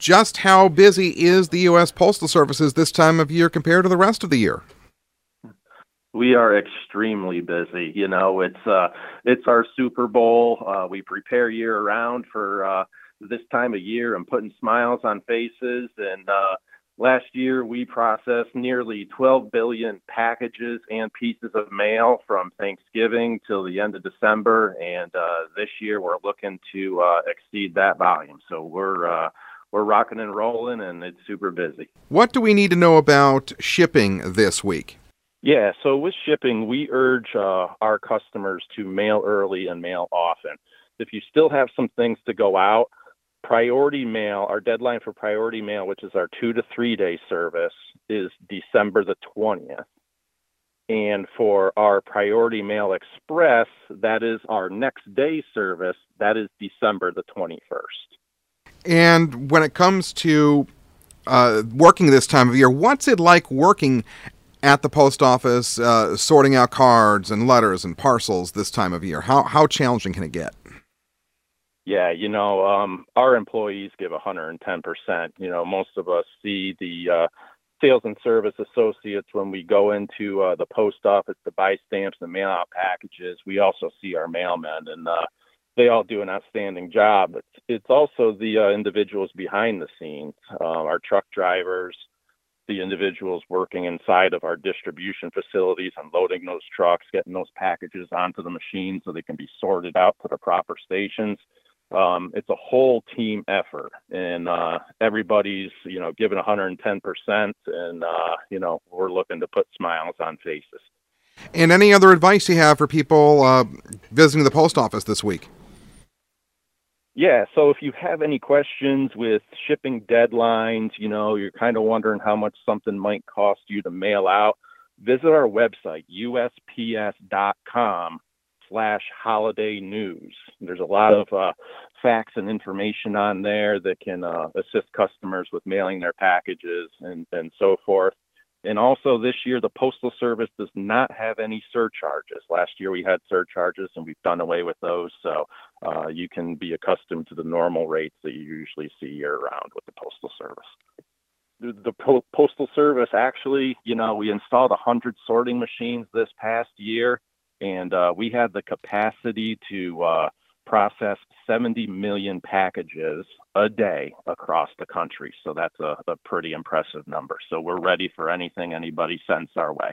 Just how busy is the U.S. Postal Services this time of year compared to the rest of the year? We are extremely busy. You know, it's uh, it's our Super Bowl. Uh, we prepare year round for uh, this time of year and putting smiles on faces. And uh, last year we processed nearly 12 billion packages and pieces of mail from Thanksgiving till the end of December. And uh, this year we're looking to uh, exceed that volume. So we're uh, we're rocking and rolling, and it's super busy. What do we need to know about shipping this week? Yeah, so with shipping, we urge uh, our customers to mail early and mail often. If you still have some things to go out, priority mail, our deadline for priority mail, which is our two to three day service, is December the 20th. And for our priority mail express, that is our next day service, that is December the 21st. And when it comes to uh, working this time of year, what's it like working at the post office, uh, sorting out cards and letters and parcels this time of year? How how challenging can it get? Yeah, you know, um, our employees give 110%. You know, most of us see the uh, sales and service associates when we go into uh, the post office to buy stamps and mail out packages. We also see our mailmen, and uh, they all do an outstanding job. It's, it's also the uh, individuals behind the scenes, uh, our truck drivers, the individuals working inside of our distribution facilities, unloading those trucks, getting those packages onto the machines so they can be sorted out to the proper stations. Um, it's a whole team effort, and uh, everybody's you know giving 110 percent, and uh, you know we're looking to put smiles on faces. And any other advice you have for people uh, visiting the post office this week? Yeah, so if you have any questions with shipping deadlines, you know, you're kind of wondering how much something might cost you to mail out, visit our website, usps.com slash holiday news. There's a lot of uh, facts and information on there that can uh, assist customers with mailing their packages and, and so forth. And also this year, the Postal Service does not have any surcharges. Last year we had surcharges and we've done away with those. So uh, you can be accustomed to the normal rates that you usually see year round with the Postal Service. The, po- Postal Service actually, you know, we installed 100 sorting machines this past year and uh, we had the capacity to uh, process 70 million packages a day across the country. So that's a, a pretty impressive number. So we're ready for anything anybody sends our way.